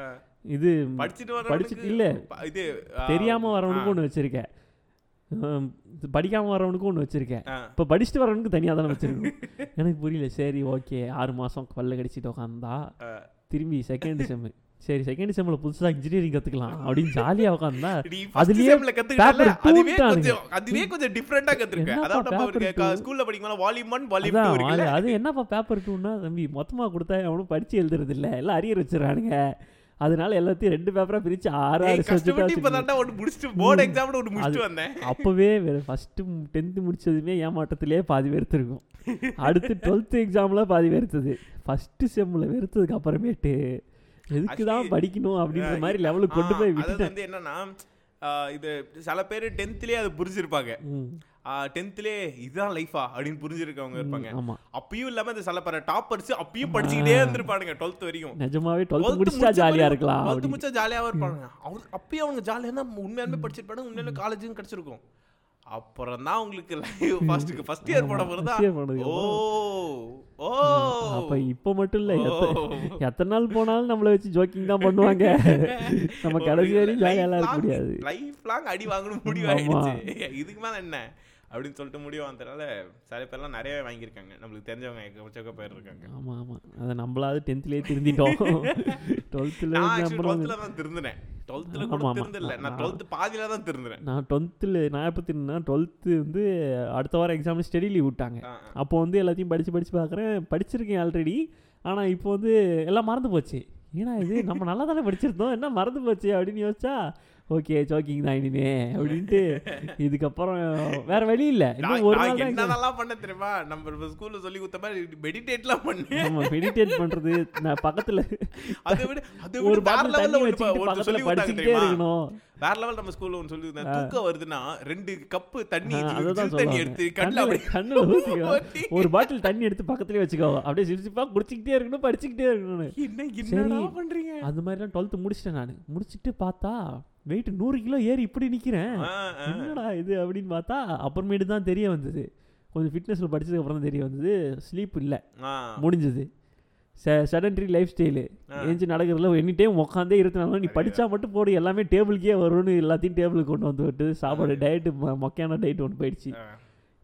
இது படிச்சுட்டு படிச்சுட்டு வரவனுக்கு இல்ல. இது தெரியாமல் வரவனுக்கும் ஆ, ஒன்று வச்சுருக்கேன். படிக்காமல் வரவனுக்கும் ஒன்று வச்சுருக்கேன். இப்போ படிச்சுட்டு வரவனுக்கு தனியாக தானே வச்சிருக்கணும். [LAUGHS] எனக்கு புரியல. சரி ஓகே. ஆறு மாதம் பல்ல கடிச்சிட்டு உட்காந்தா. திரும்பி செகண்ட் செம்மு சரி செகண்ட் செம்மில் புதுசாக இன்ஜினியரிங் கற்றுக்கலாம் அப்படின்னு [LAUGHS] [LAUGHS] நீ first அதுலயே paper அதுவே. கொஞ்சம் அதுவே கொஞ்சம் டிஃப்ரெண்டா கத்துருக்க. என்னப்பா அதாவது நம்ம? ஸ்கூல்ல படிக்கும்போது வால்யூம் ஒன் வால்யூம் அதான் டூ இருக்குல்ல? அது- என்னப்பா பேப்பர் டூன்னா தம்பி மொத்தமாக கொடுத்தா அவனும் படிச்சு எழுதுறது இல்ல. எல்லாம் அரியர் வச்சிடறானுங்க. அதனால எல்லாத்தையும் ரெண்டு பேப்பரா பிரிச்சு ஆறு ஆறு கஷ்டப்பட்டு சப்ஜெக்ட் இப்பதான்டா ஒண்ணு முடிச்சுட்டு போர்டு எக்ஸாம்ல ஒண்ணு முடிச்சுட்டு வந்தேன். அப்போவே ஃபஸ்ட்டு டென்த்து முடிச்சதுமே ஏமாட்டத்திலே பாதி வெறுத்துருக்கும். அடுத்து டுவெல்த்து எக்ஸாமில் பாதி வெறுத்தது. ஃபஸ்ட்டு செம்மில் வெறுத்ததுக்கு அப்புறமேட்டு எதுக்கு தான் படிக்கணும் அப்படின்ற மாதிரி லெவலுக்கு கொண்டு போய் அதாவது விட்டுட்டேன். வந்து என்னன்னா இது சில பேர் டென்த்லயே அது புரிஞ்சிருப்பாங்க. ம், டென்த்லயே இதுதான் லைஃபா அப்படின்னு புரிஞ்சிருக்கவங்க இருப்பாங்க. அப்பயும் இல்லாம இந்த சில பேர் டாப் படிச்சு அப்பயும் படிச்சுக்கிட்டே இருந்திருப்பானுங்க டுவெல்த் வரைக்கும் நிஜமாவே 12th முடிச்சா பிறகு இருக்கலாம் 12th அப்படி முடிச்சா ஜாலியாவே இருப்பாங்க அவங்க அப்பயும் அவங்க ஜாலியா தான் உண்மையாலுமே படிச்சிருப்பாங்க உண்மையிலுமே காலேஜும் கிடைச்சிருக்கும். அப்புறம் தான் உங்களுக்கு லைவ் ஃபர்ஸ்ட் ஃபர்ஸ்ட் இயர் போட போறதா ஓ ஓ. அப்போ இப்போ மட்டும் இல்லை. எத்தனை நாள் போனாலும் நம்மளை வச்சு ஜோக்கிங் தான் பண்ணுவாங்க. [LAUGHS] நம்ம கடைசி வரையும் ஜாலியாலாம் இருக்க முடியாது. லைஃப் லாங் அடி வாங்கணும் முடிவு ஆமா. ஆயிடுச்சு. இதுக்கு மேல என்ன? அப்படின்னு சொல்லிட்டு முடிவு வந்ததுனால சில பேர்லாம் நிறையவே வாங்கியிருக்காங்க. நம்மளுக்கு தெரிஞ்சவங்க எக்கச்சக்க பேர் இருக்காங்க. ஆமாம் ஆமாம் அதை நம்மளாவது டென்த்லேயே திருந்திட்டோம். [LAUGHS] டுவெல்த்தில் டுவெல்த்தில் தான் திருந்தினேன். டுவெல்த்தில் கூட ஆமா. திருந்தல. நான் நான் டுவெல்த் பாதியில தான் திருந்துறேன் நான் டுவெல்த்தில் நான் எப்போ திருந்தேன்னா டுவெல்த்து வந்து அடுத்த வாரம் எக்ஸாம் ஸ்டடி லீவ் விட்டாங்க. அப்போ வந்து எல்லாத்தையும் படித்து படித்து பார்க்குறேன் படிச்சிருக்கேன் ஆல்ரெடி ஆனால் இப்போ வந்து எல்லாம் மறந்து போச்சு. ஏன்னா இது நம்ம நல்லா தானே படிச்சிருந்தோம். என்ன மறந்து போச்சு அப்படின்னு யோசிச்சா ஓகே ஜோக்கிங் தான் இனிமே அப்படின்ட்டு. [LAUGHS] இதுக்கப்புறம் வேற வழி இல்லை. இன்னும் ஒரு நாள். என்னென்னலாம் பண்ண தெரியுமா? நம்ம ஸ்கூல்ல சொல்லி கொடுத்த மாதிரி மெடிடேட்லாம் பண்ணேன் ஆமா மெடிடேட் பண்றது நான் பக்கத்துல அதை விட அதை ஒரு பாட்டில் பக்கத்துல படிச்சுக்கிட்டே இருக்கணும். வேற லெவல் நம்ம ஸ்கூல்ல ஒன்று சொல்லி தூக்கம் வருதுன்னா ரெண்டு கப்பு தண்ணி தண்ணி. எடுத்து கண்ணில் அப்படியே கண்ணுல. ஒரு பாட்டில் தண்ணி எடுத்து பக்கத்துலயே வச்சுக்கோ அப்படியே சிரிச்சிப்பா குடிச்சிக்கிட்டே இருக்கணும் படிச்சுக்கிட்டே இருக்கணும்னு. என்ன என்னடா சரி. பண்றீங்க? அந்த மாதிரிலாம் டுவெல்த்து முடிச்சிட்டேன் நான். முடிச்சிட்டு பார்த்தா வெயிட் நூறு கிலோ ஏறி இப்படி ஆ. என்னடா இது அப்படின்னு பார்த்தா அப்புறமேட்டு தான் தெரிய வந்தது. கொஞ்சம் ஃபிட்னஸில் படிச்சதுக்கு அப்புறம் தான் தெரிய வந்தது. ஸ்லீப் இல்லை. முடிஞ்சது. Sedentary life style. ஏஞ்சி நடக்கிறதுல எனி டைம் உட்காந்தே இருக்கிறனால நீ படிச்சா மட்டும் போடு எல்லாமே டேபிளுக்கே வரும்னு எல்லாத்தையும் டேபிளுக்கு கொண்டு வந்து விட்டு சாப்பாடு டயட்டு மொக்கையான டயட் ஒன்று போயிடுச்சு. ஆ.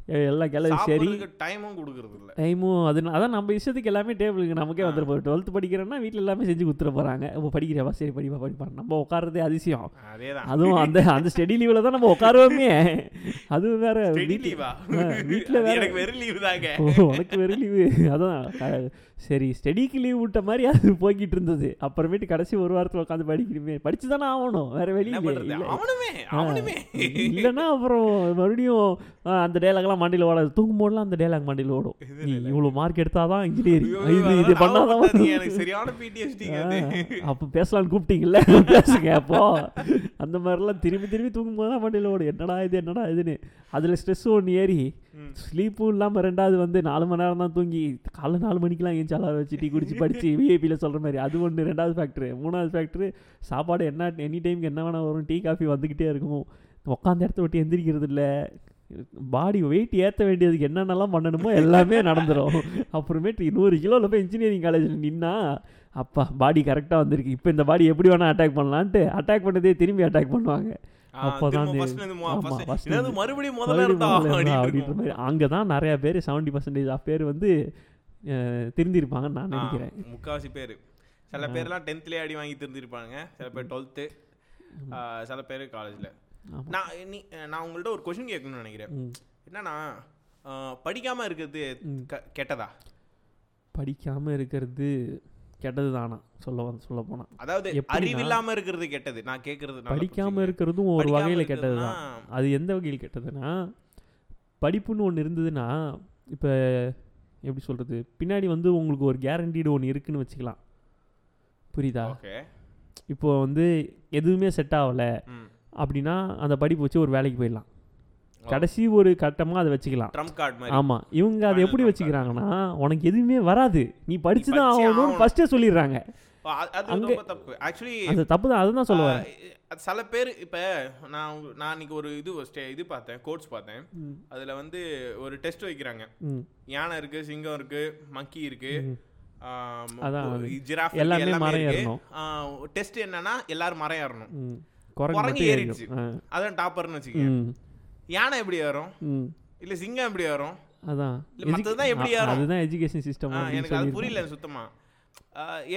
எ- எல்லாம் கிளம்பி சரி. டைமும் கொடுக்கறது இல்ல. டைமும் அது அதான் நம்ம இஷ்டத்துக்கு எல்லாமே டேபிளுக்கு நமக்கே ஆ. வந்துட போகுது டுவெல்த்து படிக்கிறேன்னா வீட்டில் எல்லாமே செஞ்சு கொடுத்துட போகிறாங்க இப்போ படிக்கிறவா சரி படிப்பா படிப்பா நம்ம உட்காரதே அதிசயம். அதுவும் அந்த அந்த ஸ்டடி லீவில் தான் நம்ம உட்காருவோமே அதுவும் வேற வீட்டில் வேற எனக்கு வெறும் லீவு தாங்க. உனக்கு வெறும் லீவு அதான் சரி ஸ்டடிக்கு லீவ் விட்ட மாதிரி அது போய்கிட்டு இருந்தது. அப்புறமேட்டு கடைசி ஒரு வாரத்தில் உட்காந்து படிக்கணுமே. படிச்சு தானே ஆகணும் வேற அவனுமே இல்லைன்னா அப்புறம் மறுபடியும் அந்த டேலாக்லாம் மண்டியில் ஓடாது. தூங்கும் போதெல்லாம் அந்த டேலாக் மண்டியில் ஓடும். இவ்வளோ மார்க் எடுத்தாதான் இன்ஜினியரிங் இது இது பண்ணாதான் சரியான அப்போ பேசலாம்னு கூப்பிட்டீங்கல்ல? பேசுங்க அப்போ. அந்த மாதிரிலாம் திரும்பி திரும்பி தூங்கும் போது தான் மண்டியில் ஓடும். என்னடா இது என்னடா இதுன்னு. அதில் ஸ்ட்ரெஸ் ஒன்று ஏறி. ஸ்லீப்பும் இல்லாமல் ரெண்டாவது வந்து நாலு மணி நேரம் தான் தூங்கி காலைல நாலு மணிக்கெலாம் ஏன் வச்சு டீ குடிச்சு [LAUGHS] படிச்சு விஐபியில் சொல்கிற மாதிரி. அது ஒன்று ரெண்டாவது ஃபேக்ட்ரு மூணாவது ஃபேக்ட்ரு சாப்பாடு என்ன எனி டைமுக்கு என்ன வேணால் வரும். டீ காஃபி வந்துக்கிட்டே இருக்கும். உட்காந்த இடத்த விட்டு எந்திரிக்கிறது இல்லை. பாடி வெயிட் ஏற்ற வேண்டியதுக்கு என்னென்னலாம் பண்ணணுமோ எல்லாமே நடந்துடும் [LAUGHS] அப்புறமேட்டு நூறு கிலோவில் போய் இன்ஜினியரிங் காலேஜில் நின்னா அப்பா பாடி கரெக்டாக வந்திருக்கு. இப்போ இந்த பாடி எப்படி வேணால் அட்டாக் பண்ணலான்ட்டு அட்டாக் பண்ணதே திரும்பி அட்டாக் பண்ணுவாங்க. அப்போதான். மறுபடியும் முதல்ல அங்கே தான் நிறைய பேர் செவன்ட்டி பர்சன்டேஜ் ஆஃப் பேர் வந்து திருந்திருப்பாங்கன்னு நான் நினைக்கிறேன். முக்காவாசி பேர். சில பேர்லாம் டென்த்லேயே அடி வாங்கி தெரிஞ்சிருப்பாங்க. சில பேர் டுவெல்த்து சில பேர் காலேஜில். நான் நீ நான் உங்கள்ட்ட ஒரு கொஷின் கேட்கணும்னு நினைக்கிறேன். என்னன்னா ஆ, படிக்காம இருக்கிறது கெட்டதா? படிக்காமல் இருக்கிறது கெட்டது தானா சொல்ல வந்து சொல்ல போனால் அதாவது அறிவு இல்லாம இருக்கிறது கெட்டது. நான் கேட்கறது புரிஞ்சுக்கங்க. இருக்கிறதும் ஒரு படிக்காம வகையில் கெட்டது தான் அது எந்த வகையில் கெட்டதுன்னா படிப்புன்னு ஒன்று இருந்ததுன்னா இப்போ எப்படி சொல்கிறது பின்னாடி வந்து உங்களுக்கு ஒரு கேரண்டீடு ஒன்று இருக்குன்னு வச்சுக்கலாம். புரியுதா? ஓகே. இப்போ வந்து எதுவுமே செட் ஆகலை. அப்படின்னா அந்த படிப்பு வச்சு ஒரு வேலைக்கு போயிடலாம். கடைசி ஒரு கட்டமாக அதை வச்சுக்கலாம். ட்ரம்ப் கார்டு மாதிரி. ஆமாம் இவங்க அதை எப்படி வச்சுக்கிறாங்கன்னா உனக்கு எதுவுமே வராது. நீ படிச்சு தான் ஆகணும்னு ஆகணும். ஃபஸ்ட்டே சொல்லிடுறாங்க. அது- தப்பு. ஆக்சுவலி அது தப்பு தான் அதுதான் சொல்ல வரேன். அது சில பேர் இப்போ நான் நான் இன்னைக்கு ஒரு இது ஸ்டே- இது பார்த்தேன் கோட்ஸ் பார்த்தேன். அதில் வந்து ஒரு டெஸ்ட் வைக்கிறாங்க. யானை இருக்கு சிங்கம் இருக்கு மங்கி இருக்கு. ஜிராஃப் எல்லாமே மரம் ஏறணும் டெஸ்ட் என்னன்னா எல்லாரும் மரம் ஏறணும். குரங்கு ஏறிடுச்சு. அதான் டாப்பர்னு. வச்சுக்கோங்க. யானை எப்படி ஏறும்? ம். இல்ல சிங்கம் எப்படி ஏறும்? அதான். மத்ததுதான் எப்படி ஏறும்? அதுதான் எஜுகேஷன் சிஸ்டம் எனக்கு அது புரியல சுத்தமா.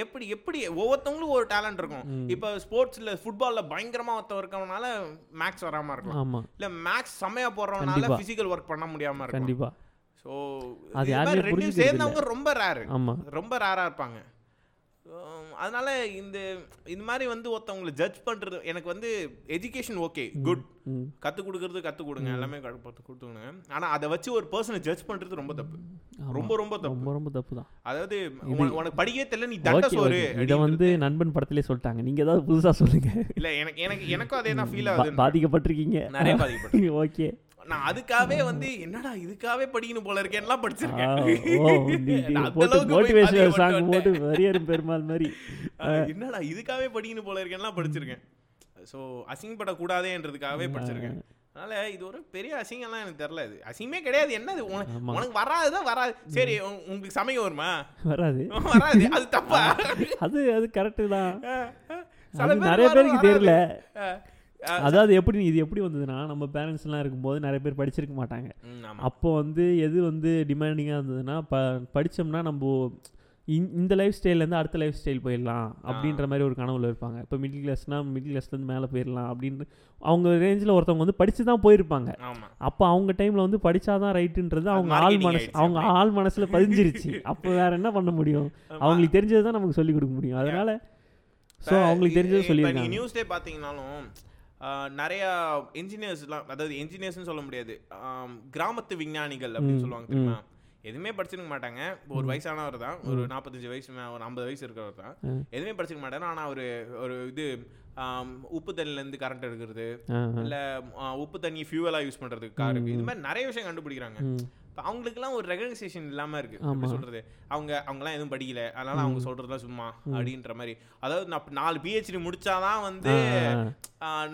எப்படி எப்படி ஒவ்வொருத்தவங்களுக்கும் ஒரு டேலண்ட் இருக்கும். இப்போ ஸ்போர்ட்ஸ்ல ஃபுட்பால்ல பயங்கரமா ஒருத்தன் இருக்கவனால மேக்ஸ் வராம இருக்கலாம். ஆமாம் இல்ல மேக்ஸ் செமையா போடுறவனால கண்டிப்பா. பிசிக்கல் ஒர்க் பண்ண முடியாம இருக்கும் கண்டிப்பாக ஸோ அது புரிஞ்சுக்கிறது சேர்ந்தவங்க ரொம்ப ரேரு ரொம்ப ரேரா இருப்பாங்க. அதனால இந்த இந்த மாதிரி வந்து ஒருத்தவங்களை ஜட்ஜ் பண்றது எனக்கு வந்து எஜுகேஷன் ஓகே குட் கத்து கொடுக்கறது கத்து கொடுங்க எல்லாமே கத்து கொடுத்துங்க ஆனா அதை வச்சு ஒரு பர்சனை ஜட்ஜ் பண்றது ரொம்ப தப்பு. ரொம்ப ரொம்ப தப்பு. ரொம்ப ரொம்ப தப்பு தான் அதாவது உனக்கு படிக்கவே தெரியல நீ தண்ட சோறு இதை வந்து நண்பன் படத்திலே சொல்லிட்டாங்க. நீங்கள் ஏதாவது புதுசாக சொல்லுங்க. இல்ல எனக்கு எனக்கு எனக்கும் அதே தான் ஃபீல் ஆகுது பாதிக்கப்பட்டிருக்கீங்க. நிறைய பாதிக்கப்பட்டேன் ஓகே [LAUGHS] நான் அதுக்காகவே வந்து என்னடா இதுக்காகவே படிக்கணும் போல இருக்கேன்லாம் படிச்சிருக்கேன். போட்டு வரியரும் பெருமாள் மாதிரி. என்னடா இதுக்காகவே படிக்கணும் போல இருக்கேன்லாம் படிச்சிருக்கேன். ஸோ அசிங்கப்படக்கூடாதேன்றதுக்காகவே படிச்சிருக்கேன். அதனால இது ஒரு பெரிய அசிங்கம்லாம் எனக்கு தெரியல இது அசிங்கமே கிடையாது. என்னது? உனக்கு வராதுதான் வராது. சரி உங்க- உங்களுக்கு சமைக்க வருமா? வராது. வராது. அது தப்பா? அது அது கரெக்டு தான். நிறைய பேருக்கு. தெரியல. அதாவது எப்படி இது எப்படி வந்ததுன்னா நம்ம பேரண்ட்ஸ்லாம் இருக்கும்போது நிறைய பேர் படிச்சிருக்க மாட்டாங்க. அப்போ வந்து எது வந்து டிமாண்டிங்காக இருந்ததுன்னா ப படித்தோம்னா நம்ம இந்- இந்த லைஃப் ஸ்டைல்லேருந்து அடுத்த லைஃப் ஸ்டைல் போயிடலாம் அப்படின்ற மாதிரி ஒரு கனவுல இருப்பாங்க. இப்போ மிடில் கிளாஸ்னால் மிடில் கிளாஸ்லேருந்து மேலே போயிடலாம் அப்படின்னு அவங்க ரேஞ்சில் ஒருத்தவங்க வந்து படித்து தான் போயிருப்பாங்க. அப்போ அவங்க டைமில் வந்து படிச்சாதான் ரைட்டுன்றது அவங்க ஆள் மனசு அவங்க ஆள் மனசில் பதிஞ்சிருச்சு. அப்போ வேற என்ன பண்ண முடியும்? அவங்களுக்கு தெரிஞ்சது தான் நமக்கு சொல்லிக் கொடுக்க முடியும். அதனால ஸோ அவங்களுக்கு தெரிஞ்சது சொல்லியிருக்காங்க. நியூஸ்லேயே பார்த்தீங்கன்னாலும் ஆஹ், நிறைய என்ஜினியர்ஸ்லாம் அதாவது என்ஜினியர்ஸ்னு சொல்ல முடியாது. கிராமத்து விஞ்ஞானிகள் அப்படின்னு சொல்லுவாங்க தெரியுமா? எதுவுமே படிச்சிருக்க மாட்டாங்க. ஒரு வயசானவர் தான் ஒரு நாற்பத்தஞ்சு வயசு ஒரு ஐம்பது வயசு இருக்கிறவர் தான். எதுவுமே படிச்சிருக்க மாட்டாரு. ஆனால் ஒரு ஒரு இது உப்பு தண்ணிலேருந்து கரண்ட் எடுக்கிறது இல்லை உப்பு தண்ணி ஃபியூவலாக யூஸ் பண்ணுறதுக்கு காருக்கு இது மாதிரி நிறைய விஷயம் கண்டுபிடிக்கிறாங்க. இப்போ அவங்களுக்குலாம் ஒரு ரெகனைசேஷன் இல்லாமல் இருக்கு. ஆமா. எப்படி சொல்றது? அவங்க அவங்கலாம் எதுவும் படிக்கல. அதனால அவங்க சொல்றதுலாம் சும்மா அப்படின்ற மாதிரி. அதாவது நான் நாலு பிஹெச்டி முடிச்சாதான் வந்து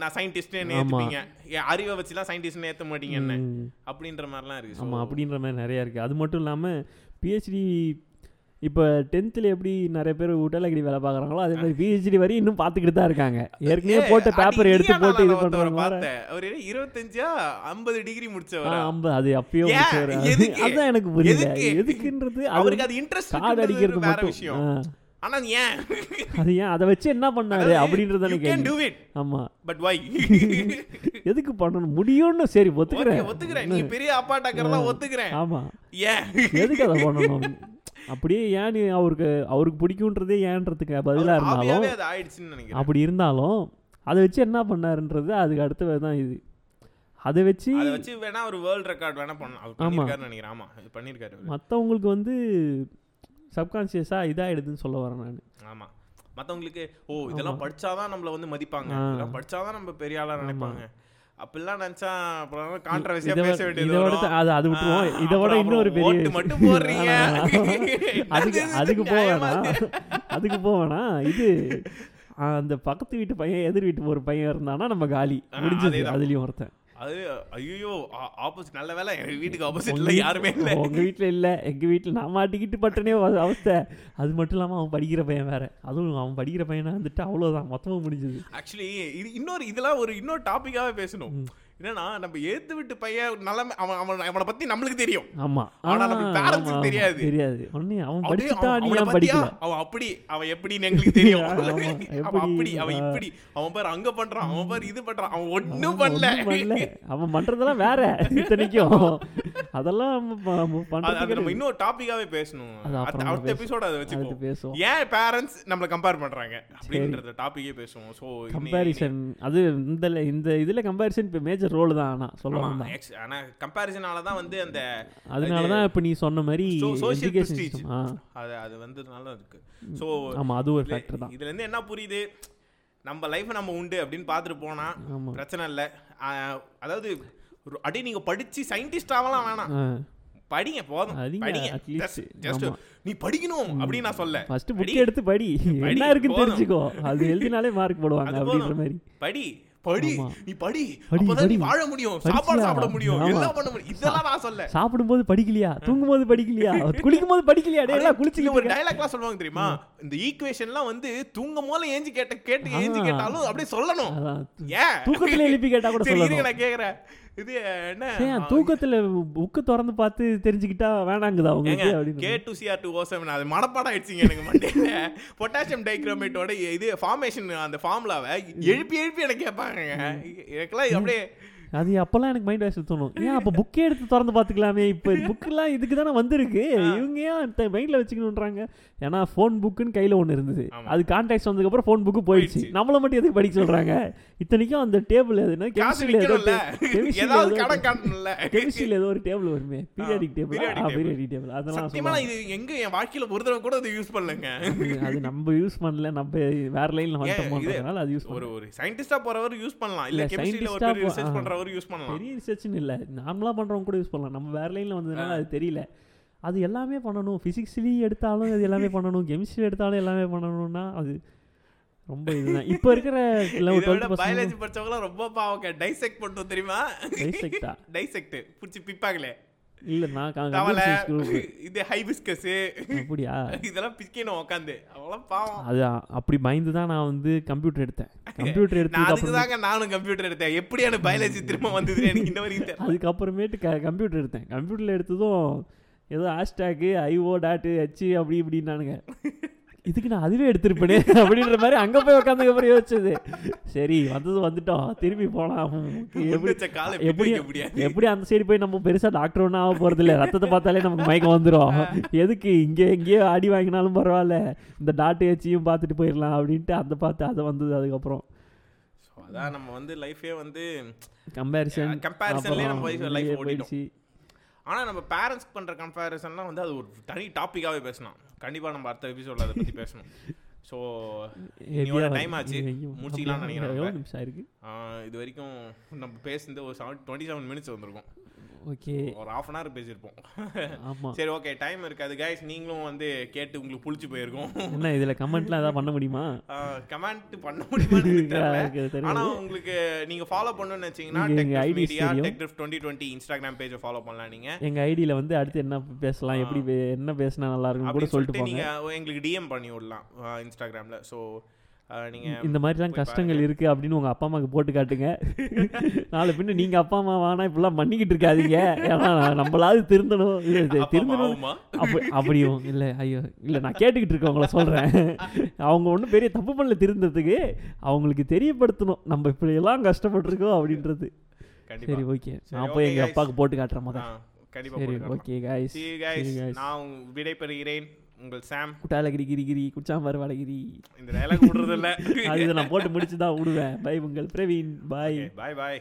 நான் சயின்டிஸ்ட்னு ஆமா. ஏத்துப்பீங்க. என் அறிவை வச்சுலாம் சயின்டிஸ்ட்னு ஏத்த மாட்டீங்க என்ன. அப்படின்ற மாதிரிலாம் இருக்கு. ஆமாம் அப்படின்ற மாதிரி நிறையா இருக்குது அது மட்டும் இல்லாமல் பிஹெச்டி இப்போ டென்த்தில் எப்படி நிறைய பேர் உடலகிரி வேலை பார்க்குறாங்களோ அதே மாதிரி பிஹெச்டி வரையும் இன்னும் பார்த்துக்கிட்டு தான் இருக்காங்க. ஏற்கனவே போட்ட பேப்பர் எடுத்து போட்டு இது பண்ணுறவங்க பார்த்தேன். அவர் இருபத்தஞ்சா ஐம்பது டிகிரி முடிச்சவர்? ஐம்பது அது அப்பயோ? முடிச்சவர். அது- எதுக்கு? அதான் எனக்கு புரியல. எதுக்கு? எதுக்குன்றது அவருக்கு அது இன்ட்ரெஸ்ட் கார்டு அடிக்கிறது மட்டும். விஷயம். ஆ. ஆனா அது ஏன்? அது ஏன்? அதை வச்சு என்ன பண்ணாரு? அப்படின்றதான you can கேள்வி. do it. ஆமா. But why? [LAUGHS] எதுக்கு பண்ணணும்? முடியும்னு சரி ஒத்துக்கிறேன். ஒத்துக்கிறேன். நீ பெரிய அப்பாட்டாக்கிறதா ஒத்துக்கிறேன். ஆமா. ஏன்? எதுக்கு அதை பண்ணணும்? அப்படியே ஏன் நீ அவருக்கு அவருக்கு பிடிக்குன்றதே ஏன்றதுக்கு பதிலா இருந்தாலும் அப்படி இருந்தாலும் அதை வச்சு என்ன பண்ணாருன்றது அதுக்கு அடுத்தது தான் இது. அதை வச்சு அதை வச்சு வேணா ஒரு வேர்ல்ட் ரெக்கார்ட் வேணா பண்ணலாம் பண்ணிருக்காருன்னு நினைக்கிறேன். ஆமா இது பண்ணிருக்காரு அவரு. மற்றவங்களுக்கு வந்து சப்கான்ஷியஸாக இதாகிடுதுன்னு சொல்ல வரேன் நான். ஆமா. மத்தவங்களுக்கு ஓ இதெல்லாம் படிச்சாதான் நம்மள வந்து மதிப்பாங்க. இதெல்லாம் படிச்சாதான் நம்ம பெரிய ஆளா நினைப்பாங்க. அப்படிலாம் நினைச்சா அப்புறம் கான்ட்ரவர்சியா பேச வேண்டியது. அது அது விட்டுருவோம். ஆ, இதை விட இன்னொரு பெரிய மட்டும் போடுறீங்க. அதுக்கு [LAUGHS] அதுக்கு இது? அதுக்கு வேணாம். இது அந்த பக்கத்து வீட்டு பையன் எதிர் வீட்டு ஒரு பையன் இருந்தானா நம்ம காலி. முடிஞ்சது. அதுலயும் ஒருத்தன். அது ஐயோ ஆப்போசிட் நல்ல வேலை. எங்க வீட்டுக்கு ஆப்போசிட்ல யாருமே இல்லை. உங்க வீட்ல இல்ல. எங்க வீட்ல நான் மாட்டிக்கிட்டு பட்டனே அவ- அவஸ்தை. அது மட்டும் இல்லாம அவன் படிக்கிற பையன் வேற. அதுவும் அவன் படிக்கிற பையனா வந்துட்டு அவ்வளவுதான். மொத்தமும் முடிஞ்சது. ஆக்சுவலி இது இன்னொரு இதெல்லாம் ஒரு இன்னொரு டாபிக்காவே பேசணும். என்னன்னா நம்ம ஏத்து விட்டு பையன் நல்ல அவன் அவன் அவனை பத்தி நம்மளுக்கு தெரியும். ஆமா. ஆனா நம்ம ஆமா, தெரியாது. தெரியாது. ஒண்ணு அவன் அவன் நீ அவனை? படிக்கல? அவன் அப்படி அவன் எப்படின்னு எங்களுக்கு தெரியும். அவன்? அப்படி அவன். இப்படி. அவன் பாரு அங்க பண்றான் அவன் பாரு இது பண்றான். அவன் ஒண்ணும் பண்ணல. அவன் பண்றதெல்லாம் வேற இத்தனைக்கும். அதெல்லாம் நம்ம ப- நம்ம இன்னொரு டாபிக்காவே பேசணும். அடுத்த- அடுத்த பேசு- எபிசோட் அதை வச்சுப்போம் பேசுவோம். ஏன் பேரண்ட்ஸ் நம்மள கம்பேர் பண்றாங்க? அப்படின்றத டாபிக்கே பேசுவோம். சோ கம்பாரிசன் அது இந்த இந்த இதுல கம்பாரிசன் இப்போ மேஜர் ரோல் தான் ஆனா சொல்லலாம் தான். ஆனா கம்பேரிசனால தான் வந்து அந்த அதனால தான் இப்போ நீ சொன்ன மாதிரி எஜுகேஷன் அது அது வந்ததுனால இருக்கு. சோ ஆமா அது ஒரு ஃபேக்டர் தான். இதுல இருந்து என்ன புரியுது? நம்ம லைஃப் நம்ம உண்டு அப்படின்னு பார்த்துட்டு போனா ஆமா. பிரச்சனை இல்ல. அதாவது ஒரு- அப்படியே நீங்க படிச்சு சயின்டிஸ்ட் ஆகலாம் வேணாம். படிங்க போதும். படிங்க ஆமா. நீ படிக்கணும் அப்படின்னு நான் சொல்ல ஃபர்ஸ்ட் படி. புக் எடுத்து படி. என்ன இருக்குன்னு. தெரிஞ்சுக்கோ. அது எழுதினாலே மார்க் போடுவாங்க அப்படின்ற. மாதிரி. படி. படி. நீ படி. அப்பதான் நீ. வாழ முடியும்? சாப்பாடு சாப்பிட முடியும். எல்லாம் பண்ண முடியும். இதெல்லாம் நான் சொல்ல சாப்பிடும்போது படிக்கலையா? தூங்கும்போது படிக்கலையா? [LAUGHS] குளிக்கும் போது படிக்கலையா? டேய் எல்லாம் குளிச்சுட்டு ஒரு டயலாக்லாம் சொல்லுவாங்க தெரியுமா? இந்த ஈக்குவேஷன்லாம் வந்து தூங்கும் போல ஏஞ்சி கேட்ட கேட்டு ஏஞ்சி. கேட்டாலும் அப்படியே சொல்லணும். ஏன்? தூக்கத்துல எழுப்பி கேட்டா கூட சொல்லணும். நான் கேக்குறேன். இது என்ன? ஏன் தூக்கத்துல புக்கு திறந்து பார்த்து தெரிஞ்சுக்கிட்டா வேணாங்குதா உங்களுக்கு? K two CR two O seven அது மனப்பாடம் ஆயிடுச்சுங்க எனக்கு மண்டேல பொட்டாசியம் டைக்ரோமேட்டோட இது ஃபார்மேஷன் அந்த ஃபார்முலாவை எழுப்பி எழுப்பி எனக்கு கேட்பாங்க எனக்கெல்லாம் அப்படியே அது அப்பெல்லாம் எனக்கு மைண்ட் வாய்ஸ் தோணும். ஏன் அப்ப புக்கே எடுத்து திறந்து பார்த்துக்கலாமே இப்போ? புக்கெல்லாம் இதுக்கு தானே வந்திருக்கு இவங்க ஏன் மைண்டில் வச்சுக்கணுன்றாங்க? ஏன்னா ஃபோன் புக்குன்னு கையில் ஒன்று இருந்தது. அது கான்டாக்ட்ஸ் வந்ததுக்கப்புறம் ஃபோன் புக்கு போயிடுச்சு. நம்மள மட்டும் எதுக்கு படிக்க சொல்றாங்க? இத்தனைக்கும் அந்த டேபிள் எதுனா கெமிஸ்ட்ரியில் ஏதோ கெமிஸ்ட்ரியில் ஏதோ ஒரு டேபிள் வருமே. Periodic table. பீரியாடிக் டேபிள் அதெல்லாம் இது எங்க என் வாழ்க்கையில ஒரு தடவை கூட அது யூஸ் பண்ணலங்க. அது- நம்ம யூஸ் பண்ணல. நம்ம வேற லைன்ல வந்துட்டோம்ன்றதுனால அது யூஸ் ஒரு ஒரு சயின்டிஸ்டா போறவர் யூஸ் பண்ணலாம். இல்ல கெமிஸ்ட்ரியில ஒரு ரிசர்ச் ஆ. பண்றவர் யூஸ் பண்ணலாம். பெரிய ரிசர்ச்னு இல்லை. நார்மலாக பண்ணுறவங்க கூட யூஸ் பண்ணலாம். நம்ம வேற லைனில் வந்ததுனால அது தெரியல. அது எல்லாமே பண்ணணும். ஃபிசிக்ஸ்லி எடுத்தாலும் அது எல்லாமே பண்ணணும். கெமிஸ்ட்ரி எடுத்தாலும் எல்லாமே பண்ணணும்னா அது ரொம்ப இதுதான். இப்போ இருக்கிற பயாலஜி படிச்சவங்க ரொம்ப பாவங்க டைசெக்ட் பண்ணும் தெரியுமா? டைசெக்டா டைசெக்ட் [LAUGHS] புடிச்சு பிப்பாங்களே. இல்லை நான் [LAUGHS] இது ஹைபிஸ்கஸ் அப்படியா? இதெல்லாம் பிக்கணும் உட்காந்து அவங்களாம் பாவம். அது அப்படி பயந்து தான் நான் வந்து கம்ப்யூட்டர் எடுத்தேன். [LAUGHS] கம்ப்யூட்டர் தாங்க நானும் கம்ப்யூட்டர் எடுத்தேன். எப்படி எனக்கு பயாலஜி திரும்ப வந்தது எனக்கு இன்ன வரைக்கும் அதுக்கப்புறமேட்டு கம்ப்யூட்டர் எடுத்தேன். கம்ப்யூட்டரில் எடுத்ததும் ஏதோ ஹேஷ்டேக்கு ஐஓ டாட்டு ஹெச் அப்படி இப்படின்னானுங்க. [LAUGHS] இதுக்கு நான் அதுவே எடுத்திருப்பேனே அப்படின்ற மாதிரி அங்கே போய் உட்காந்துக்கப்புறம் யோசிச்சது. சரி வந்தது வந்துட்டோம். திரும்பி போகலாம் [LAUGHS] எப்படி எப்படி அந்த சைடு போய் நம்ம பெருசாக டாக்டர் ஒன்றும் ஆக போகிறது இல்லை ரத்தத்தை பார்த்தாலே நமக்கு மயக்கம் வந்துடும் எதுக்கு இங்கே எங்கேயோ அடி வாங்கினாலும் பரவாயில்ல. இந்த டாட்டு ஹெச்சியும் பார்த்துட்டு போயிடலாம் அப்படின்ட்டு அதை பார்த்து அதை வந்தது அதுக்கப்புறம். அதான் நம்ம வந்து லைஃபே வந்து கம்பேரிசன் கம்பேரிசன்லயே நம்ம லைஃப் ஓடிட்டோம். போயிடுச்சு. ஆனா நம்ம பேரண்ட்ஸ் பண்ற கம்பேரிசன்லாம் வந்து அது ஒரு தனி டாபிக்காவே பேசலாம். கண்டிப்பா நம்ம அடுத்த எபிசோட்ல அதை பத்தி பேசணும். ஸோ இனியோட time ஆச்சு. முடிச்சிக்கலாம்னு நினைக்கிறேன் இது வரைக்கும் நம்ம பேசுனது ஒரு செவன் டுவெண்ட்டி செவன் மினிட்ஸ் வந்திருக்கும். ஓகே. ஒரு ஹாஃப் அன் ஹவர் பேசியிருப்போம். ஆமா. சரி ஓகே டைம் இருக்காது. கைஸ் நீங்களும் வந்து கேட்டு உங்களுக்கு புளிச்சு போயிருக்கும். என்ன இதுல கமெண்ட்லாம் ஏதாவது பண்ண முடியுமா? கமெண்ட் பண்ண முடியுமான்னு எனக்கு தெரியல. [LAUGHS] எனக்கு தெரியாது. ஆனா உங்களுக்கு நீங்க ஃபாலோ பண்ணணும்னு நினைச்சீங்கன்னா நீங்க tech media. Tech twenty twenty Instagram பேஜை ஃபாலோ பண்ணலாம் நீங்க. எங்க ஐடியில வந்து அடுத்து என்ன பேசலாம் எப்படி என்ன பேசினா நல்லா இருக்கும்னு கூட சொல்லிட்டு சொல்லிட்டு போங்க. நீங்க எங்களுக்கு டிஎம் பண்ணி விடலாம் இன்ஸ்டாகிராம்ல ஸோ நீங்க இந்த மாதிரிலாம் கஷ்டங்கள் இருக்கு அப்படின்னு உங்க அப்பா அம்மாக்கு போட்டு காட்டுங்க. நாளை பின்ன நீங்க அப்பா அம்மா வானா இப்படிலாம் பண்ணிக்கிட்டு இருக்காதீங்க. ஏன்னா நம்மளாவது திருந்தணும். திருந்தணும்? அப்படி அப்படியும். இல்லை ஐயோ இல்லை நான் கேட்டுக்கிட்டு இருக்கவங்கள சொல்கிறேன் அவங்க ஒன்றும் பெரிய தப்பு பண்ணல திருந்ததுக்கு அவங்களுக்கு தெரியப்படுத்தணும். நம்ம இப்படியெல்லாம் கஷ்டப்பட்டிருக்கோம் அப்படின்றது. சரி ஓகே. நான் போய் எங்கள். அப்பாவுக்கு போட்டு காட்டுறேன் முதல் ஆ, கண்டிப்பா சரி போட்டுக்கலாம். Okay guys. நான் விடைபெறுகிறேன். உங்கள் சாம் குட்டால கிரி கிரி குச்சாம்பார் வடகிரி இந்த டயலாக் விடுறது இல்ல அது இதை நான் போட்டு முடிச்சு தான் விடுவேன். பை உங்கள் பிரவீன். பாய் பாய் பாய்